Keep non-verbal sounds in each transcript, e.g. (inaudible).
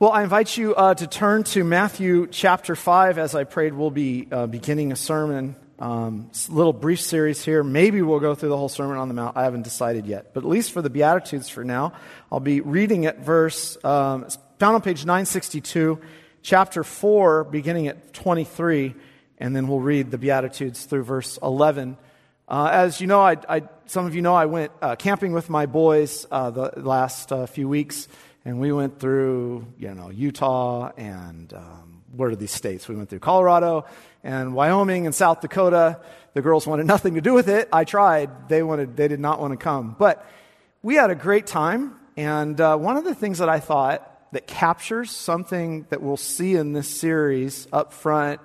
Well, I invite you uh, to turn to Matthew chapter 5. As I prayed, we'll be uh, beginning a sermon, um, little brief series here. Maybe we'll go through the whole Sermon on the Mount. I haven't decided yet. But at least for the Beatitudes for now, I'll be reading at verse, um, found on page 962, chapter 4, beginning at 23, and then we'll read the Beatitudes through verse 11. Uh, as you know, I, I, some of you know, I went uh, camping with my boys uh, the last uh, few weeks. And we went through, you know, Utah and um, what are these states? We went through Colorado and Wyoming and South Dakota. The girls wanted nothing to do with it. I tried. They wanted, they did not want to come. But we had a great time. And uh, one of the things that I thought that captures something that we'll see in this series up front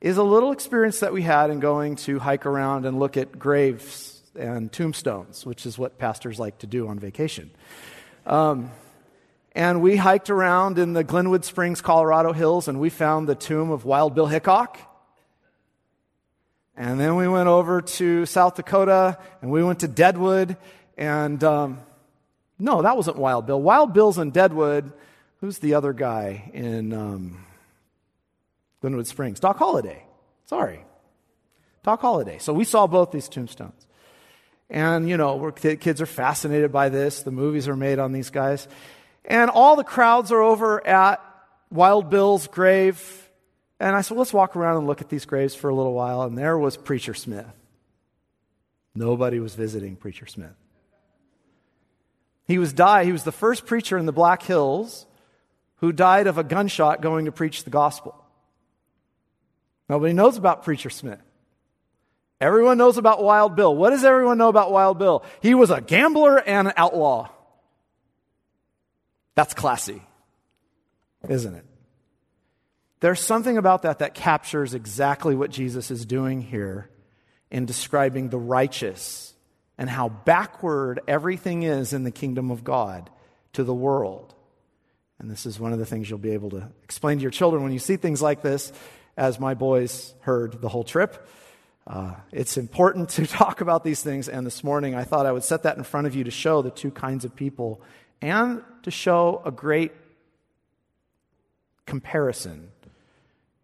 is a little experience that we had in going to hike around and look at graves and tombstones, which is what pastors like to do on vacation. Um, and we hiked around in the Glenwood Springs, Colorado hills, and we found the tomb of Wild Bill Hickok. And then we went over to South Dakota, and we went to Deadwood, and um, no, that wasn't Wild Bill. Wild Bill's in Deadwood. Who's the other guy in um, Glenwood Springs? Doc Holliday. Sorry. Doc Holliday. So we saw both these tombstones. And, you know, kids are fascinated by this. The movies are made on these guys. And all the crowds are over at Wild Bill's grave. And I said, let's walk around and look at these graves for a little while. And there was Preacher Smith. Nobody was visiting Preacher Smith. He was died. He was the first preacher in the Black Hills who died of a gunshot going to preach the gospel. Nobody knows about Preacher Smith. Everyone knows about Wild Bill. What does everyone know about Wild Bill? He was a gambler and an outlaw. That's classy, isn't it? There's something about that that captures exactly what Jesus is doing here in describing the righteous and how backward everything is in the kingdom of God to the world. And this is one of the things you'll be able to explain to your children when you see things like this, as my boys heard the whole trip. Uh, it's important (laughs) to talk about these things, and this morning I thought I would set that in front of you to show the two kinds of people and to show a great comparison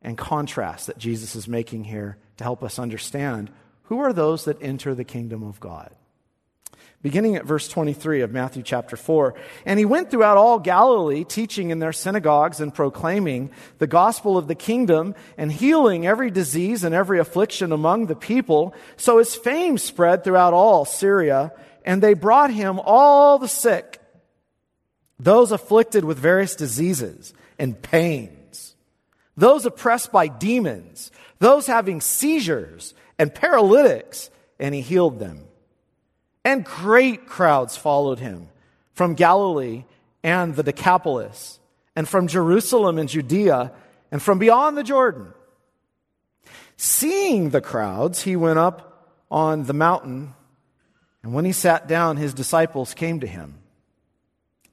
and contrast that Jesus is making here to help us understand who are those that enter the kingdom of God. Beginning at verse 23 of Matthew chapter 4. And he went throughout all Galilee, teaching in their synagogues and proclaiming the gospel of the kingdom and healing every disease and every affliction among the people. So his fame spread throughout all Syria, and they brought him all the sick those afflicted with various diseases and pains, those oppressed by demons, those having seizures and paralytics, and he healed them. And great crowds followed him from Galilee and the Decapolis, and from Jerusalem and Judea, and from beyond the Jordan. Seeing the crowds, he went up on the mountain, and when he sat down, his disciples came to him.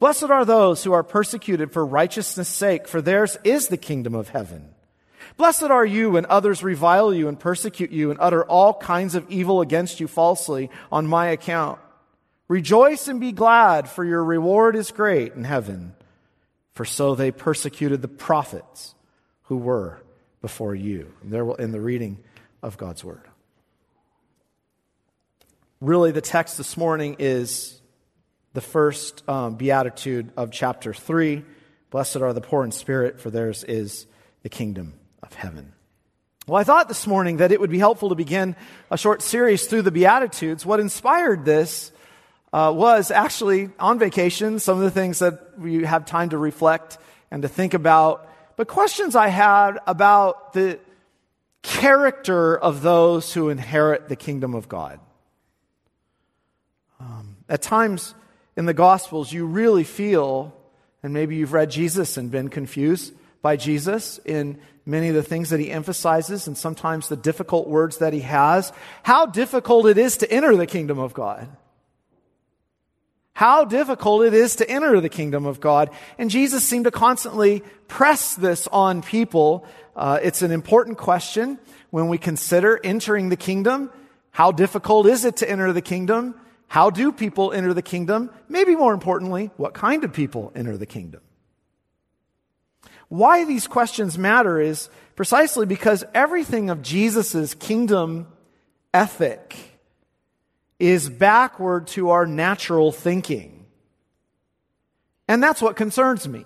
Blessed are those who are persecuted for righteousness' sake, for theirs is the kingdom of heaven. Blessed are you when others revile you and persecute you and utter all kinds of evil against you falsely on my account. Rejoice and be glad, for your reward is great in heaven. For so they persecuted the prophets who were before you. And there in the reading of God's word. Really, the text this morning is the first um, beatitude of chapter 3 Blessed are the poor in spirit, for theirs is the kingdom of heaven. Well, I thought this morning that it would be helpful to begin a short series through the Beatitudes. What inspired this uh, was actually on vacation, some of the things that we have time to reflect and to think about, but questions I had about the character of those who inherit the kingdom of God. Um, at times, in the Gospels, you really feel And maybe you've read Jesus and been confused by Jesus in many of the things that he emphasizes and sometimes the difficult words that he has. How difficult it is to enter the kingdom of God. How difficult it is to enter the kingdom of God. And Jesus seemed to constantly press this on people. Uh, it's an important question when we consider entering the kingdom. How difficult is it to enter the kingdom? How do people enter the kingdom? Maybe more importantly, what kind of people enter the kingdom? Why these questions matter is precisely because everything of Jesus' kingdom ethic is backward to our natural thinking. And that's what concerns me.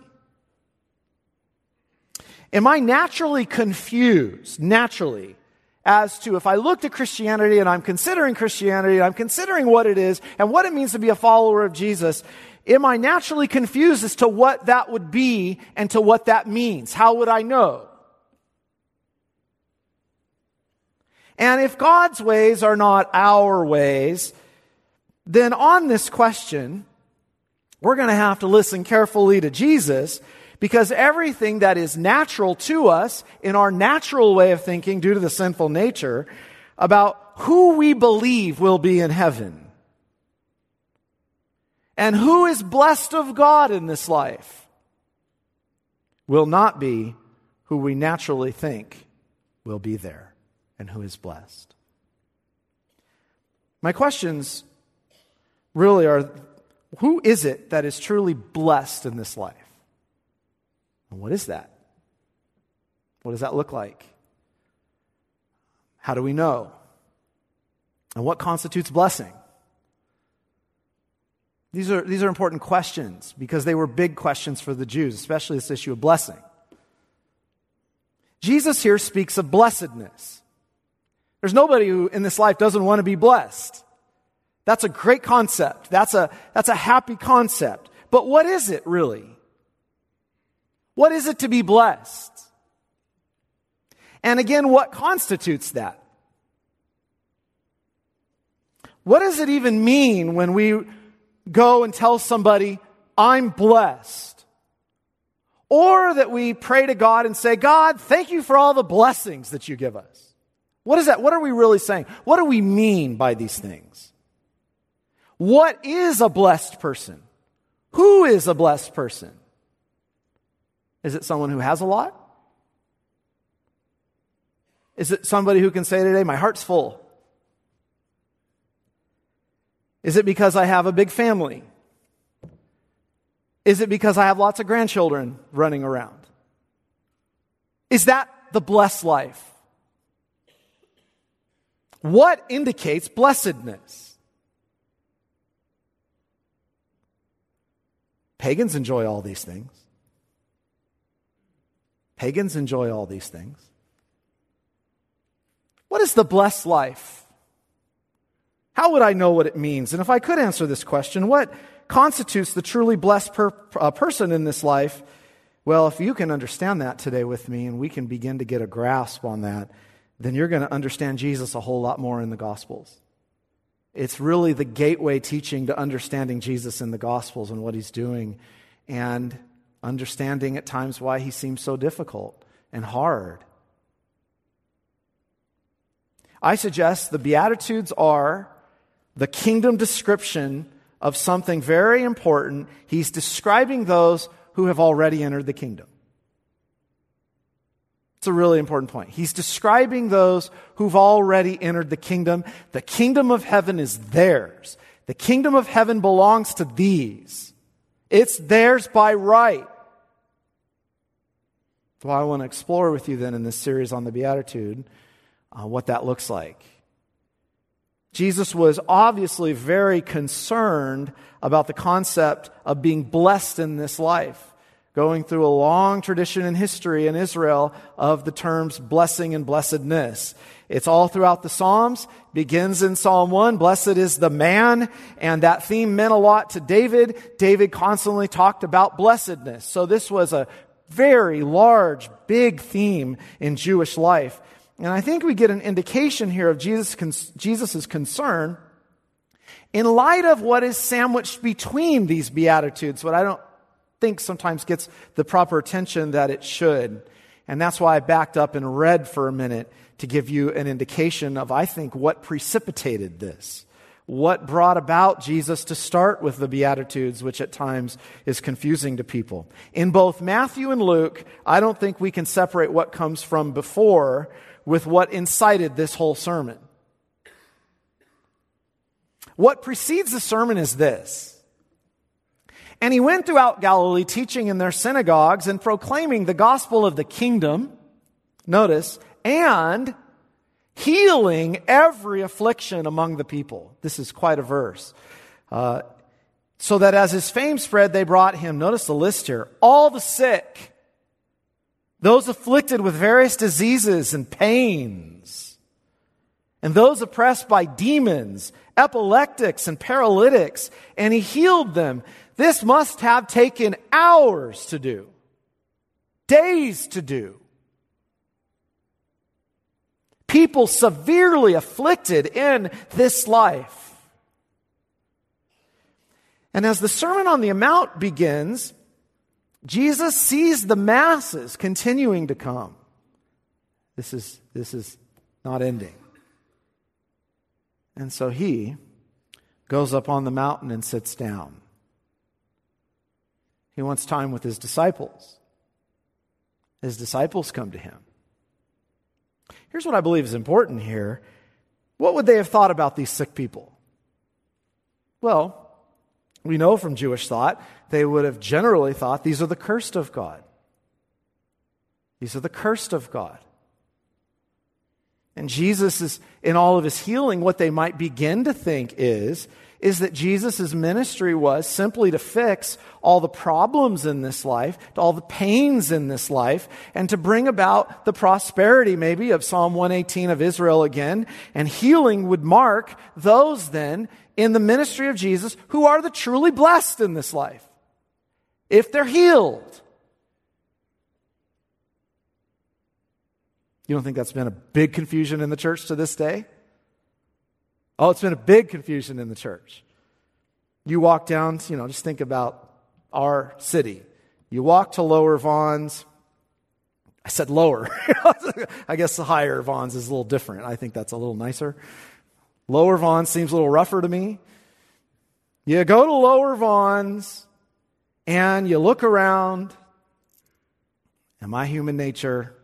Am I naturally confused, naturally, as to if I looked at Christianity and I'm considering Christianity and I'm considering what it is and what it means to be a follower of Jesus, am I naturally confused as to what that would be and to what that means? How would I know? And if God's ways are not our ways, then on this question, we're going to have to listen carefully to Jesus because everything that is natural to us in our natural way of thinking due to the sinful nature about who we believe will be in heaven and who is blessed of God in this life will not be who we naturally think will be there and who is blessed. My questions really are who is it that is truly blessed in this life? And what is that? What does that look like? How do we know? And what constitutes blessing? These are, these are important questions because they were big questions for the Jews, especially this issue of blessing. Jesus here speaks of blessedness. There's nobody who in this life doesn't want to be blessed. That's a great concept. That's a, that's a happy concept. But what is it really? What is it to be blessed? And again, what constitutes that? What does it even mean when we go and tell somebody, I'm blessed. Or that we pray to God and say, God, thank you for all the blessings that you give us. What is that? What are we really saying? What do we mean by these things? What is a blessed person? Who is a blessed person? Is it someone who has a lot? Is it somebody who can say today, my heart's full? Is it because I have a big family? Is it because I have lots of grandchildren running around? Is that the blessed life? What indicates blessedness? Pagans enjoy all these things. Pagans enjoy all these things. What is the blessed life? How would I know what it means? And if I could answer this question, what constitutes the truly blessed per, uh, person in this life? Well, if you can understand that today with me and we can begin to get a grasp on that, then you're going to understand Jesus a whole lot more in the Gospels. It's really the gateway teaching to understanding Jesus in the Gospels and what he's doing and understanding at times why he seems so difficult and hard. I suggest the Beatitudes are the kingdom description of something very important. He's describing those who have already entered the kingdom. It's a really important point. He's describing those who've already entered the kingdom. The kingdom of heaven is theirs. The kingdom of heaven belongs to these. It's theirs by right. Well, I want to explore with you then in this series on the Beatitude uh, what that looks like. Jesus was obviously very concerned about the concept of being blessed in this life, going through a long tradition in history in Israel of the terms blessing and blessedness. It's all throughout the Psalms, begins in Psalm 1, blessed is the man, and that theme meant a lot to David. David constantly talked about blessedness. So this was a very large, big theme in Jewish life. And I think we get an indication here of Jesus' Jesus's concern in light of what is sandwiched between these Beatitudes, what I don't think sometimes gets the proper attention that it should. And that's why I backed up and read for a minute to give you an indication of, I think, what precipitated this. What brought about Jesus to start with the Beatitudes, which at times is confusing to people. In both Matthew and Luke, I don't think we can separate what comes from before with what incited this whole sermon. What precedes the sermon is this. And he went throughout Galilee teaching in their synagogues and proclaiming the gospel of the kingdom. Notice, and healing every affliction among the people. This is quite a verse. Uh, so that as his fame spread, they brought him, notice the list here, all the sick, those afflicted with various diseases and pains, and those oppressed by demons, epileptics, and paralytics, and he healed them. This must have taken hours to do, days to do people severely afflicted in this life. And as the Sermon on the Mount begins, Jesus sees the masses continuing to come. This is, this is not ending. And so he goes up on the mountain and sits down. He wants time with his disciples. His disciples come to him. Here's what I believe is important here. What would they have thought about these sick people? Well, we know from Jewish thought, they would have generally thought these are the cursed of God. These are the cursed of God. And Jesus is, in all of his healing, what they might begin to think is is that Jesus' ministry was simply to fix all the problems in this life, all the pains in this life, and to bring about the prosperity maybe of Psalm 118 of Israel again. And healing would mark those then in the ministry of Jesus who are the truly blessed in this life. If they're healed. You don't think that's been a big confusion in the church to this day? Oh, it's been a big confusion in the church. You walk down, you know, just think about our city. You walk to Lower Vons. I said lower. (laughs) I guess the higher Vons is a little different. I think that's a little nicer. Lower Vons seems a little rougher to me. You go to Lower Vons and you look around, and my human nature,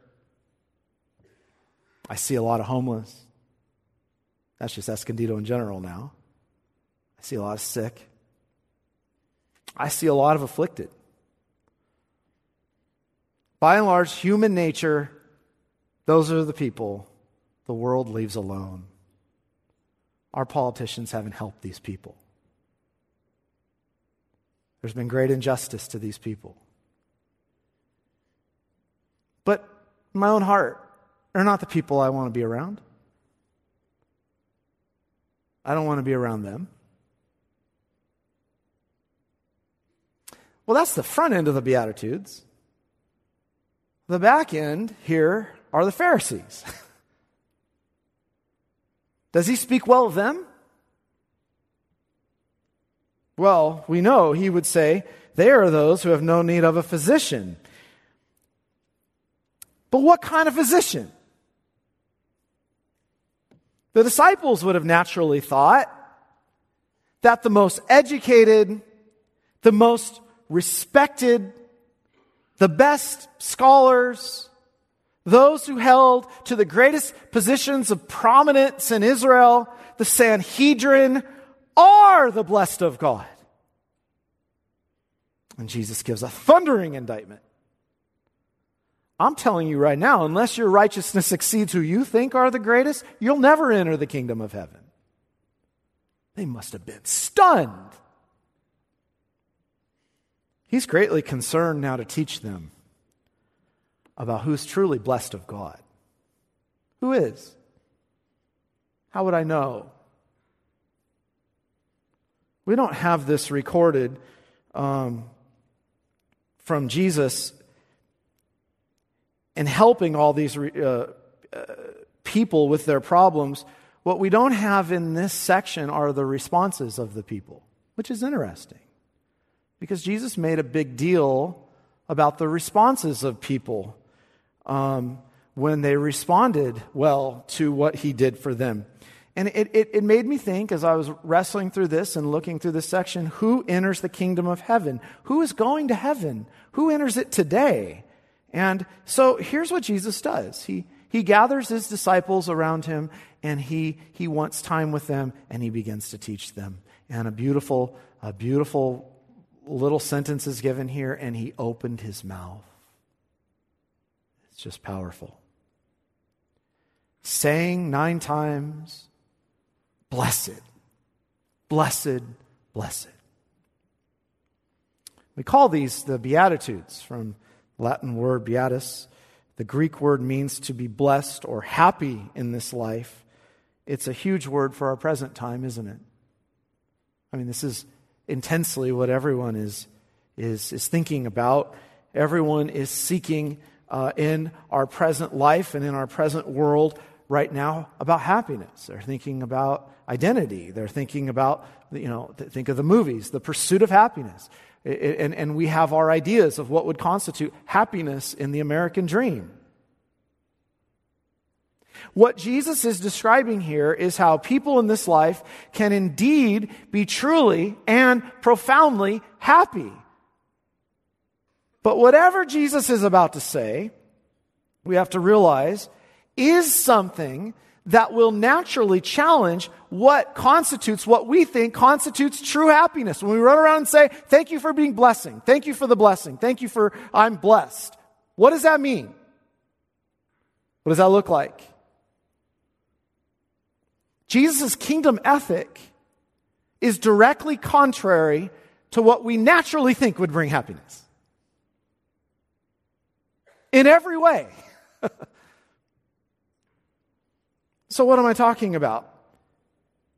I see a lot of homeless. That's just Escondido in general now. I see a lot of sick. I see a lot of afflicted. By and large, human nature, those are the people the world leaves alone. Our politicians haven't helped these people. There's been great injustice to these people. But my own heart, they're not the people I want to be around. I don't want to be around them. Well, that's the front end of the Beatitudes. The back end here are the Pharisees. (laughs) Does he speak well of them? Well, we know he would say, they are those who have no need of a physician. But what kind of physician? The disciples would have naturally thought that the most educated, the most respected, the best scholars, those who held to the greatest positions of prominence in Israel, the Sanhedrin, are the blessed of God. And Jesus gives a thundering indictment. I'm telling you right now, unless your righteousness (laughs) exceeds who you think are the greatest, you'll never enter the kingdom of heaven. They must have been stunned. He's greatly concerned now to teach them about who's truly blessed of God. Who is? How would I know? We don't have this recorded um, from Jesus in helping all these uh, uh, people with their problems. What we don't have in this section are the responses of the people, which is interesting. because Jesus made a big deal about the responses of people um, when they responded well to what he did for them. And it, it, it, made me think as I was wrestling through this and looking through this section who enters the kingdom of heaven? Who is going to heaven? Who enters it today? And so here's what Jesus does He, he gathers his disciples around him and he, he wants time with them and he begins to teach them. And a beautiful, a beautiful little sentence is given here and he opened his mouth. It's just powerful. Saying nine times, Blessed, blessed, blessed. We call these the Beatitudes from Latin word beatus. The Greek word means to be blessed or happy in this life. It's a huge word for our present time, isn't it? I mean, this is intensely what everyone is, is, is thinking about. Everyone is seeking uh, in our present life and in our present world right now about happiness. They're thinking about identity. They're thinking about, you know, think of the movies, the pursuit of happiness. And, and we have our ideas of what would constitute happiness in the American dream. What Jesus is describing here is how people in this life can indeed be truly and profoundly happy. But whatever Jesus is about to say, we have to realize is something that will naturally challenge what constitutes what we think constitutes true happiness. When we run around and say, thank you for being blessing. Thank you for the blessing. Thank you for I'm blessed. What does that mean? What does that look like? Jesus' kingdom ethic is directly contrary to what we naturally think would bring happiness. In every way. (laughs) So, what am I talking about?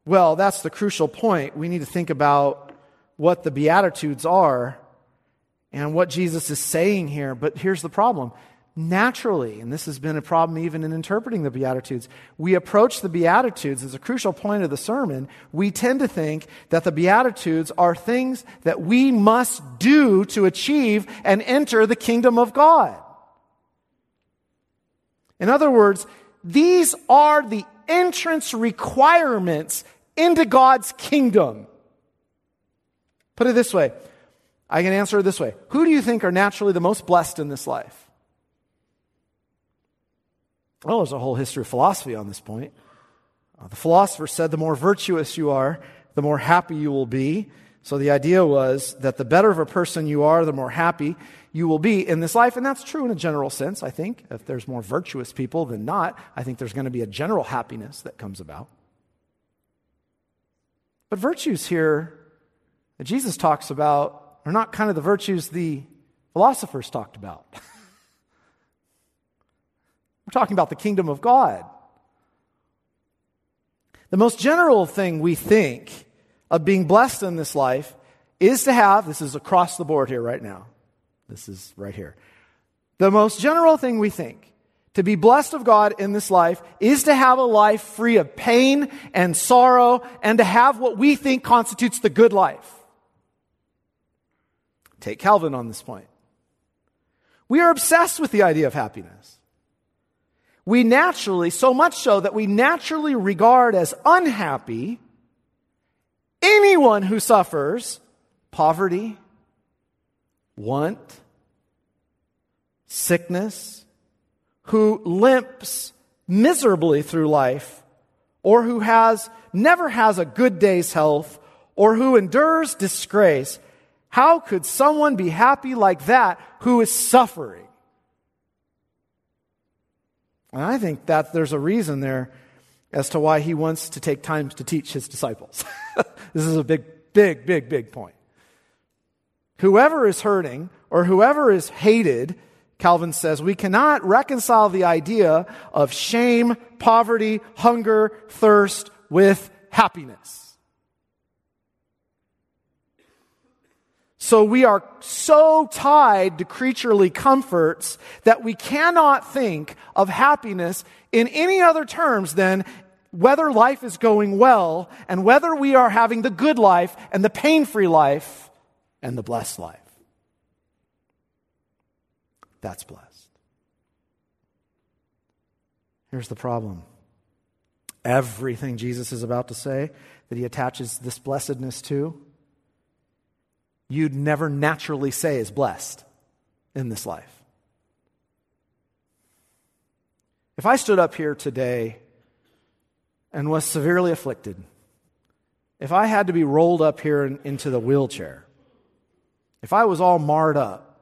Well, that's the crucial point. We need to think about what the Beatitudes are and what Jesus is saying here. But here's the problem. Naturally, and this has been a problem even in interpreting the Beatitudes, we approach the Beatitudes as a crucial point of the sermon. We tend to think that the Beatitudes are things that we must do to achieve and enter the kingdom of God. In other words, these are the entrance requirements into God's kingdom. Put it this way I can answer it this way Who do you think are naturally the most blessed in this life? Well, there's a whole history of philosophy on this point. Uh, the philosopher said the more virtuous you are, the more happy you will be. So the idea was that the better of a person you are, the more happy you will be in this life. And that's true in a general sense, I think. If there's more virtuous people than not, I think there's going to be a general happiness that comes about. But virtues here that Jesus talks about are not kind of the virtues the philosophers talked about. (laughs) We're talking about the kingdom of God. The most general thing we think of being blessed in this life is to have, this is across the board here right now, this is right here. The most general thing we think to be blessed of God in this life is to have a life free of pain and sorrow and to have what we think constitutes the good life. Take Calvin on this point. We are obsessed with the idea of happiness. We naturally, so much so that we naturally regard as unhappy anyone who suffers poverty, want, sickness, who limps miserably through life, or who has never has a good day's health, or who endures disgrace, how could someone be happy like that who is suffering? And I think that there's a reason there as to why he wants to take time to teach his disciples. (laughs) this is a big, big, big, big point. Whoever is hurting or whoever is hated Calvin says, we cannot reconcile the idea of shame, poverty, hunger, thirst with happiness. So we are so tied to creaturely comforts that we cannot think of happiness in any other terms than whether life is going well and whether we are having the good life and the pain free life and the blessed life. That's blessed. Here's the problem everything Jesus is about to say that he attaches this blessedness to, you'd never naturally say is blessed in this life. If I stood up here today and was severely afflicted, if I had to be rolled up here in, into the wheelchair, if I was all marred up,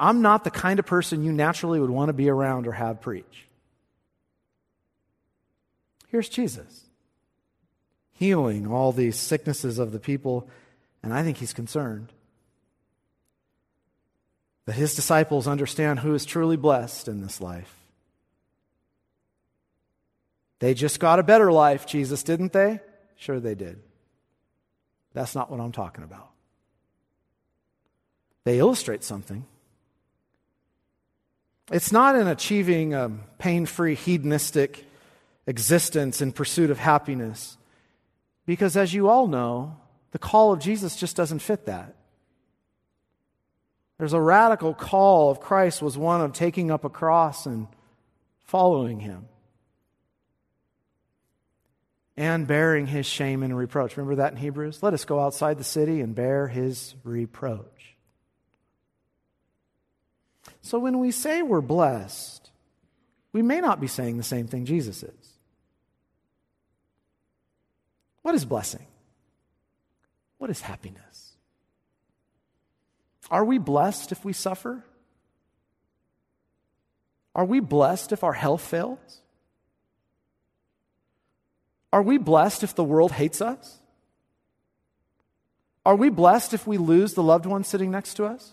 I'm not the kind of person you naturally would want to be around or have preach. Here's Jesus healing all these sicknesses of the people, and I think he's concerned that his disciples understand who is truly blessed in this life. They just got a better life, Jesus, didn't they? Sure, they did. That's not what I'm talking about. They illustrate something. It's not in achieving um, a pain free, hedonistic existence in pursuit of happiness. Because as you all know, the call of Jesus just doesn't fit that. There's a radical call of Christ was one of taking up a cross and following him. And bearing his shame and reproach. Remember that in Hebrews? Let us go outside the city and bear his reproach. So when we say we're blessed, we may not be saying the same thing Jesus is. What is blessing? What is happiness? Are we blessed if we suffer? Are we blessed if our health fails? Are we blessed if the world hates us? Are we blessed if we lose the loved one sitting next to us?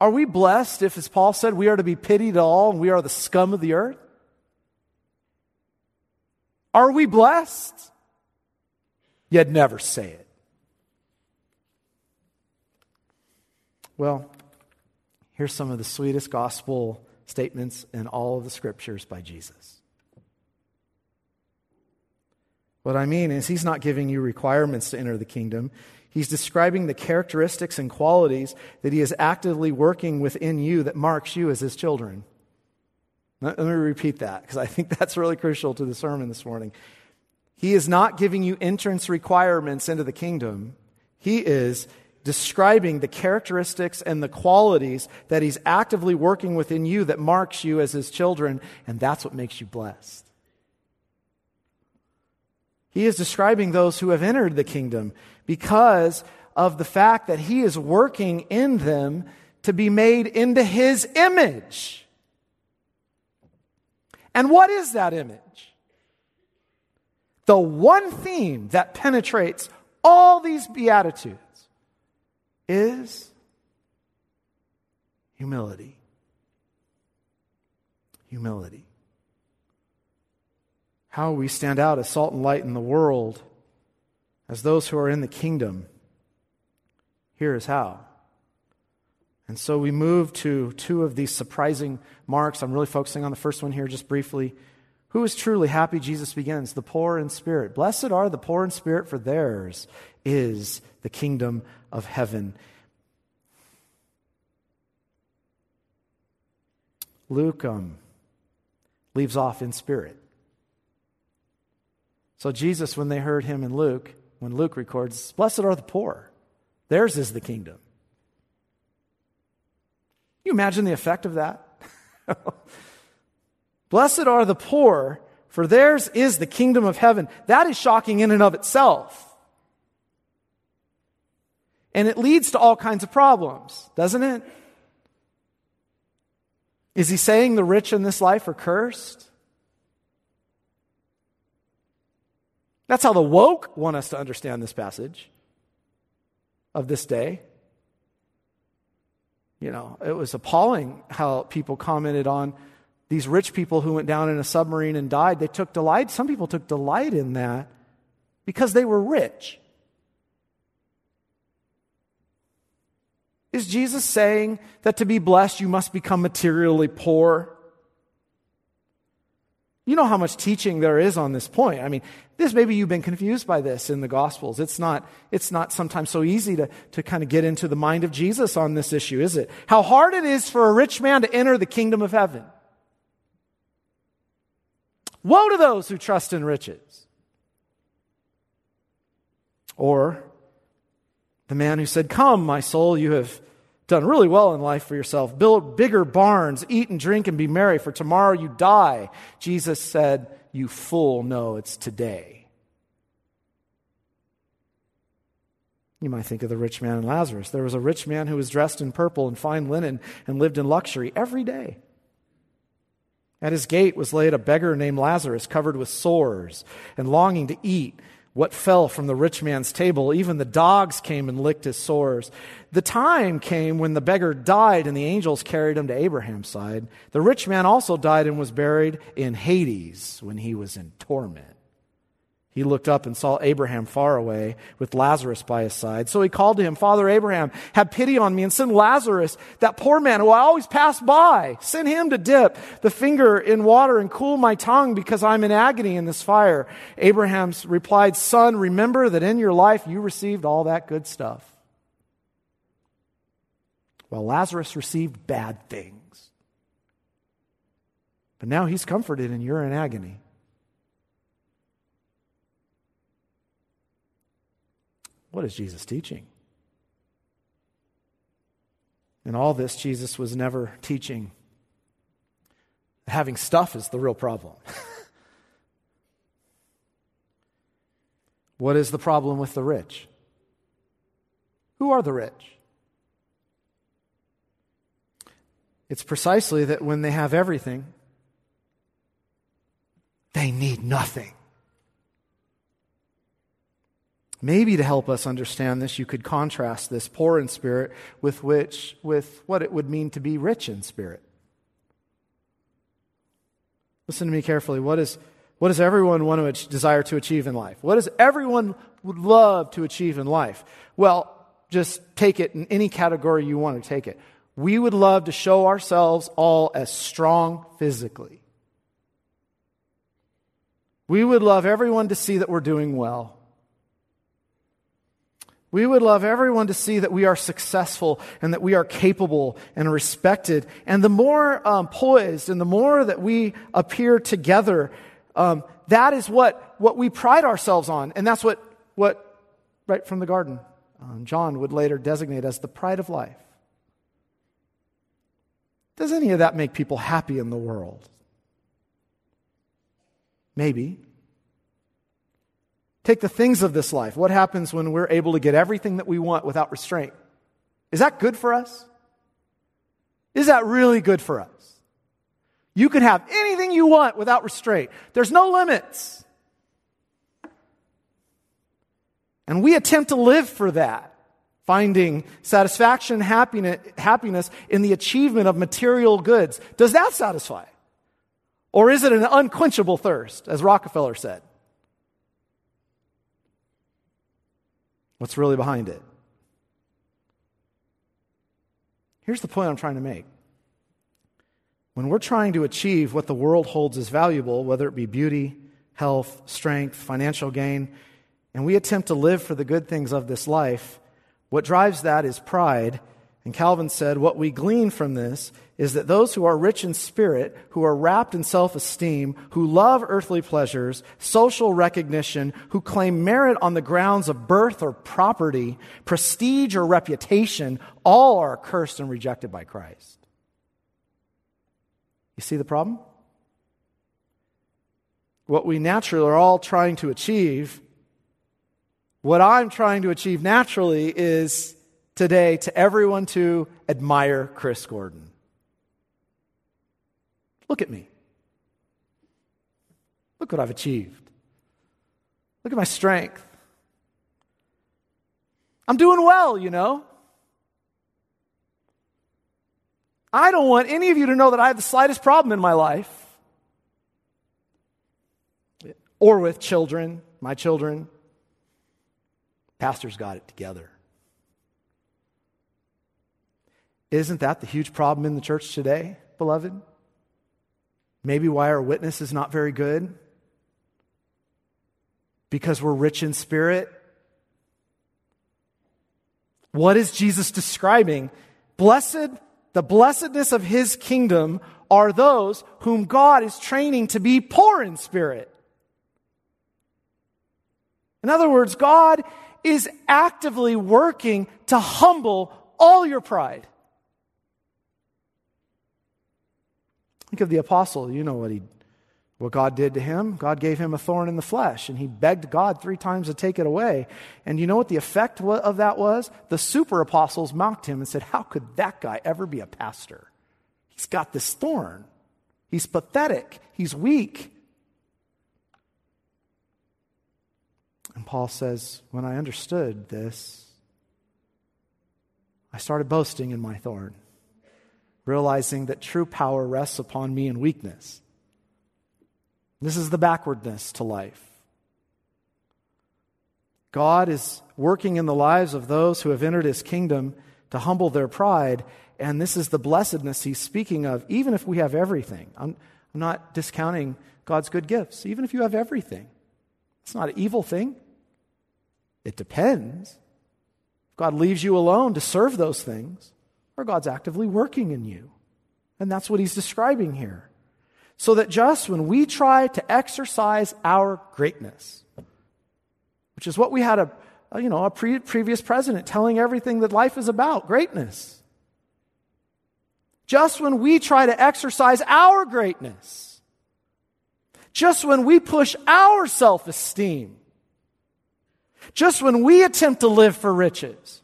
Are we blessed if, as Paul said, we are to be pitied all and we are the scum of the earth? Are we blessed? Yet never say it. Well, here's some of the sweetest gospel statements in all of the scriptures by Jesus. What I mean is, he's not giving you requirements to enter the kingdom. He's describing the characteristics and qualities that he is actively working within you that marks you as his children. Let me repeat that because I think (laughs) that's really crucial to the sermon this morning. He is not giving you entrance requirements into the kingdom. He is describing the characteristics and the qualities that he's actively working within you that marks you as his children, and that's what makes you blessed. He is describing those who have entered the kingdom because of the fact that he is working in them to be made into his image. And what is that image? The one theme that penetrates all these Beatitudes is humility. Humility. How we stand out as salt and light in the world, as those who are in the kingdom. Here is how. And so we move to two of these surprising marks. I'm really focusing on the first one here just briefly. Who is truly happy? Jesus begins. The poor in spirit. Blessed are the poor in spirit, for theirs is the kingdom of heaven. Luke um, leaves off in spirit. So, Jesus, when they heard him in Luke, when Luke records, Blessed are the poor, theirs is the kingdom. you imagine the effect of that? (laughs) Blessed are the poor, for theirs is the kingdom of heaven. That is shocking in and of itself. And it leads to all kinds of problems, doesn't it? Is he saying the rich in this life are cursed? That's how the woke want us to understand this passage of this day. You know, it was appalling how people commented on these rich people who went down in a submarine and died. They took delight, some people took delight in that because they were rich. Is Jesus saying that to be blessed, you must become materially poor? You know how much teaching there is on this point. I mean, this maybe you've been confused by this in the Gospels. It's not, it's not sometimes so easy to, to kind of get into the mind of Jesus on this issue, is it? How hard it is for a rich man to enter the kingdom of heaven. Woe to those who trust in riches. Or the man who said, Come, my soul, you have done really well in life for yourself. Build bigger barns, eat and drink and be merry, for tomorrow you die. Jesus said, You fool, no, it's today. You might think of the rich man and Lazarus. There was a rich man who was dressed in purple and fine linen and lived in luxury every day. At his gate was laid a beggar named Lazarus, covered with sores and longing to eat what fell from the rich man's table. Even the dogs came and licked his sores. The time came when the beggar died and the angels carried him to Abraham's side. The rich man also died and was buried in Hades when he was in torment. He looked up and saw Abraham far away with Lazarus by his side. So he called to him, Father Abraham, have pity on me and send Lazarus, that poor man who I always pass by. Send him to dip the finger in water and cool my tongue because I'm in agony in this fire. Abraham replied, Son, remember that in your life you received all that good stuff. While Lazarus received bad things. But now he's comforted and you're in agony. What is Jesus teaching? In all this, Jesus was never teaching having stuff is the real problem. (laughs) what is the problem with the rich? Who are the rich? It's precisely that when they have everything, they need nothing. Maybe to help us understand this, you could contrast this poor in spirit with which with what it would mean to be rich in spirit. Listen to me carefully. What is what does everyone want to desire to achieve in life? What does everyone would love to achieve in life? Well, just take it in any category you want to take it. We would love to show ourselves all as strong physically. We would love everyone to see that we're doing well. We would love everyone to see that we are successful and that we are capable and respected. And the more um, poised and the more that we appear together, um, that is what, what we pride ourselves on. And that's what, what right from the garden, um, John would later designate as the pride of life. Does any of that make people happy in the world? Maybe. Take the things of this life. What happens when we're able to get everything that we want without restraint? Is that good for us? Is that really good for us? You can have anything you want without restraint. There's no limits. And we attempt to live for that, finding satisfaction happiness in the achievement of material goods. Does that satisfy? Or is it an unquenchable thirst, as Rockefeller said? What's really behind it? Here's the point I'm trying to make. When we're trying to achieve what the world holds as valuable, whether it be beauty, health, strength, financial gain, and we attempt to live for the good things of this life, what drives that is pride and Calvin said, What we glean from this is that those who are rich in spirit, who are wrapped in self esteem, who love earthly pleasures, social recognition, who claim merit on the grounds of birth or property, prestige or reputation, all are cursed and rejected by Christ. You see the problem? What we naturally are all trying to achieve, what I'm trying to achieve naturally is today to everyone to admire Chris Gordon. Look at me. Look what I've achieved. Look at my strength. I'm doing well, you know. I don't want any of you to know that I have the slightest problem in my life or with children, my children. Pastor's got it together. Isn't that the huge problem in the church today, beloved? Maybe why our witness is not very good? Because we're rich in spirit? What is Jesus describing? Blessed, the blessedness of his kingdom are those whom God is training to be poor in spirit. In other words, God is actively working to humble all your pride. Think of the apostle. You know what he what God did to him? God gave him a thorn in the flesh, and he begged God three times to take it away. And you know what the effect of that was? The super apostles mocked him and said, How could that guy ever be a pastor? He's got this thorn. He's pathetic. He's weak. And Paul says, When I understood this, I started boasting in my thorn, realizing that true power rests upon me in weakness. This is the backwardness to life. God is working in the lives of those who have entered his kingdom to humble their pride, and this is the blessedness he's speaking of, even if we have everything. I'm, I'm not discounting God's good gifts, even if you have everything. It's not an evil thing. It depends. If God leaves you alone to serve those things, or God's actively working in you. And that's what he's describing here. So that just when we try to exercise our greatness, which is what we had a, you know, a pre- previous president telling everything that life is about, greatness. Just when we try to exercise our greatness, just when we push our self esteem, just when we attempt to live for riches,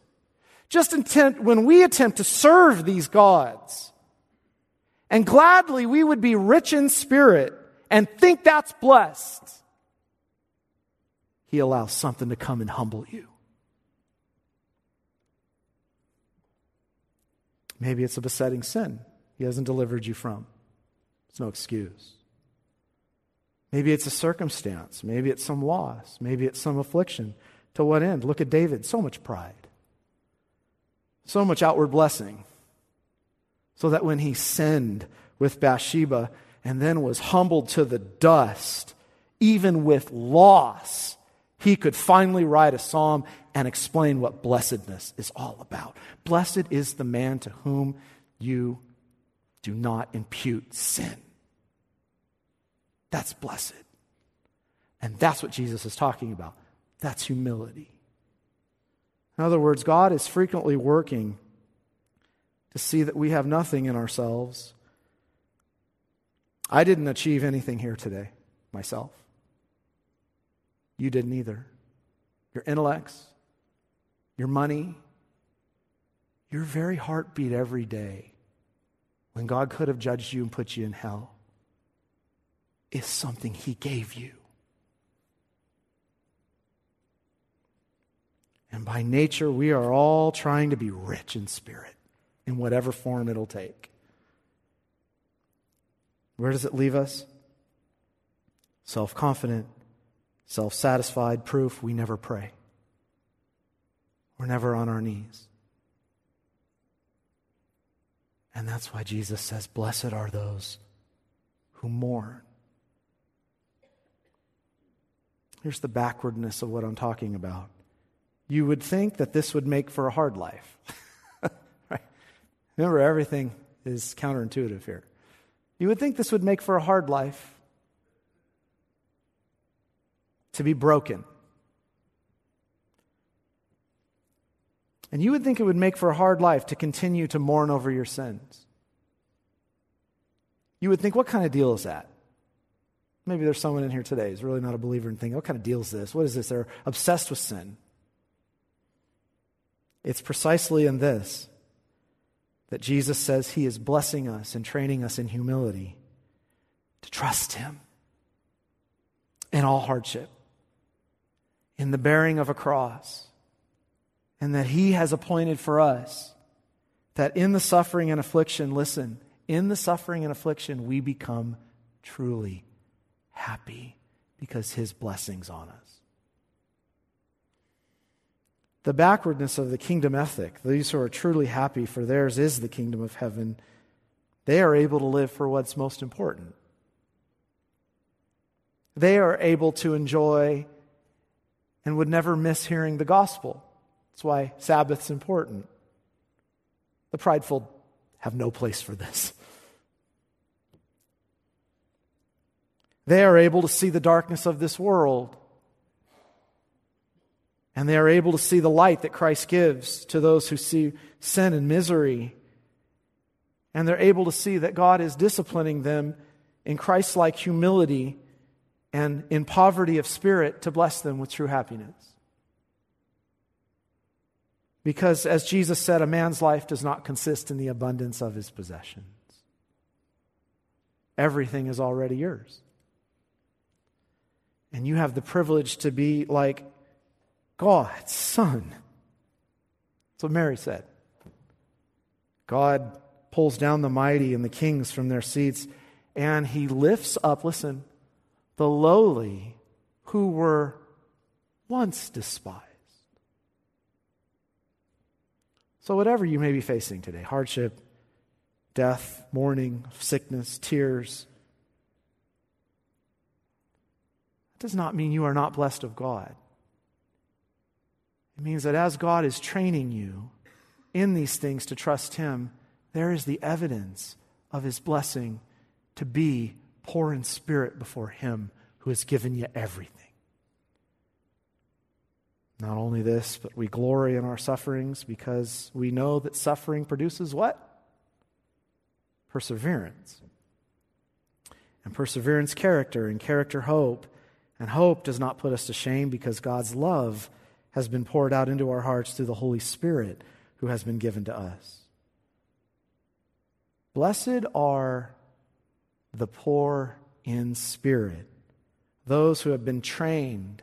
just intent, when we attempt to serve these gods, and gladly we would be rich in spirit and think that's blessed, He allows something to come and humble you. Maybe it's a besetting sin He hasn't delivered you from. It's no excuse. Maybe it's a circumstance. Maybe it's some loss. Maybe it's some affliction. To what end? Look at David. So much pride, so much outward blessing. So that when he sinned with Bathsheba and then was humbled to the dust, even with loss, he could finally write a psalm and explain what blessedness is all about. Blessed is the man to whom you do not impute sin. That's blessed. And that's what Jesus is talking about. That's humility. In other words, God is frequently working to see that we have nothing in ourselves. I didn't achieve anything here today myself. You didn't either. Your intellects, your money, your very heartbeat every day, when God could have judged you and put you in hell, is something He gave you. And by nature, we are all trying to be rich in spirit in whatever form it'll take. Where does it leave us? Self confident, self satisfied proof we never pray. We're never on our knees. And that's why Jesus says, Blessed are those who mourn. Here's the backwardness of what I'm talking about you would think that this would make for a hard life. (laughs) right? Remember, everything is counterintuitive here. You would think this would make for a hard life to be broken. And you would think it would make for a hard life to continue to mourn over your sins. You would think, what kind of deal is that? Maybe there's someone in here today who's really not a believer and thinking, what kind of deal is this? What is this? They're obsessed with sin. It's precisely in this that Jesus says he is blessing us and training us in humility to trust him in all hardship, in the bearing of a cross, and that he has appointed for us that in the suffering and affliction, listen, in the suffering and affliction, we become truly happy because his blessings on us the backwardness of the kingdom ethic. These who are truly happy, for theirs is the kingdom of heaven, they are able to live for what's most important they are able to enjoy and would never miss hearing the gospel. That's why Sabbath's important. The prideful have no place for this. They are able to see the darkness of this world. And they are able to see the light that Christ gives to those who see sin and misery. And they're able to see that God is disciplining them in Christ like humility and in poverty of spirit to bless them with true happiness. Because, as Jesus said, a man's life does not consist in the abundance of his possessions. Everything is already yours. And you have the privilege to be like God's son. That's what Mary said. God pulls down the mighty and the kings from their seats, and he lifts up, listen, the lowly who were once despised. So, whatever you may be facing today hardship, death, mourning, sickness, tears does not mean you are not blessed of God. It means that as God is training you in these things to trust Him, there is the evidence of His blessing to be poor in spirit before Him who has given you everything. Not only this, but we glory in our sufferings because we know that suffering produces what? Perseverance. And perseverance, character, and character, hope. And hope does not put us to shame because God's love has been poured out into our hearts through the Holy Spirit who has been given to us. Blessed are the poor in spirit, those who have been trained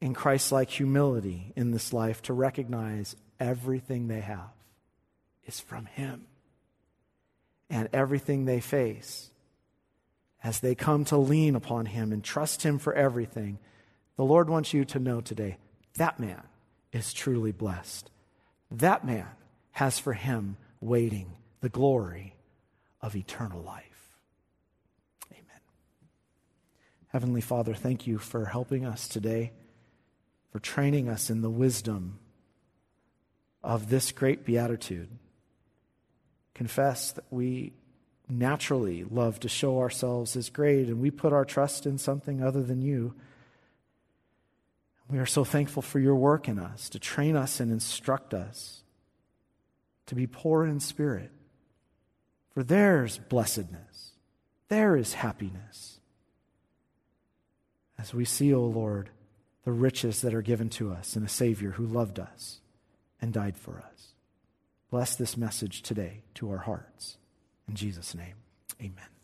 in Christ like humility in this life to recognize everything they have is from Him. And everything they face, as they come to lean upon Him and trust Him for everything, the Lord wants you to know today that man is truly blessed. That man has for him waiting the glory of eternal life. Amen. Heavenly Father, thank you for helping us today for training us in the wisdom of this great beatitude. Confess that we naturally love to show ourselves as great, and we put our trust in something other than you. We are so thankful for your work in us to train us and instruct us to be poor in spirit. For there's blessedness, there is happiness. As we see, O oh Lord, the riches that are given to us in a Savior who loved us and died for us. Bless this message today to our hearts. In Jesus' name, amen.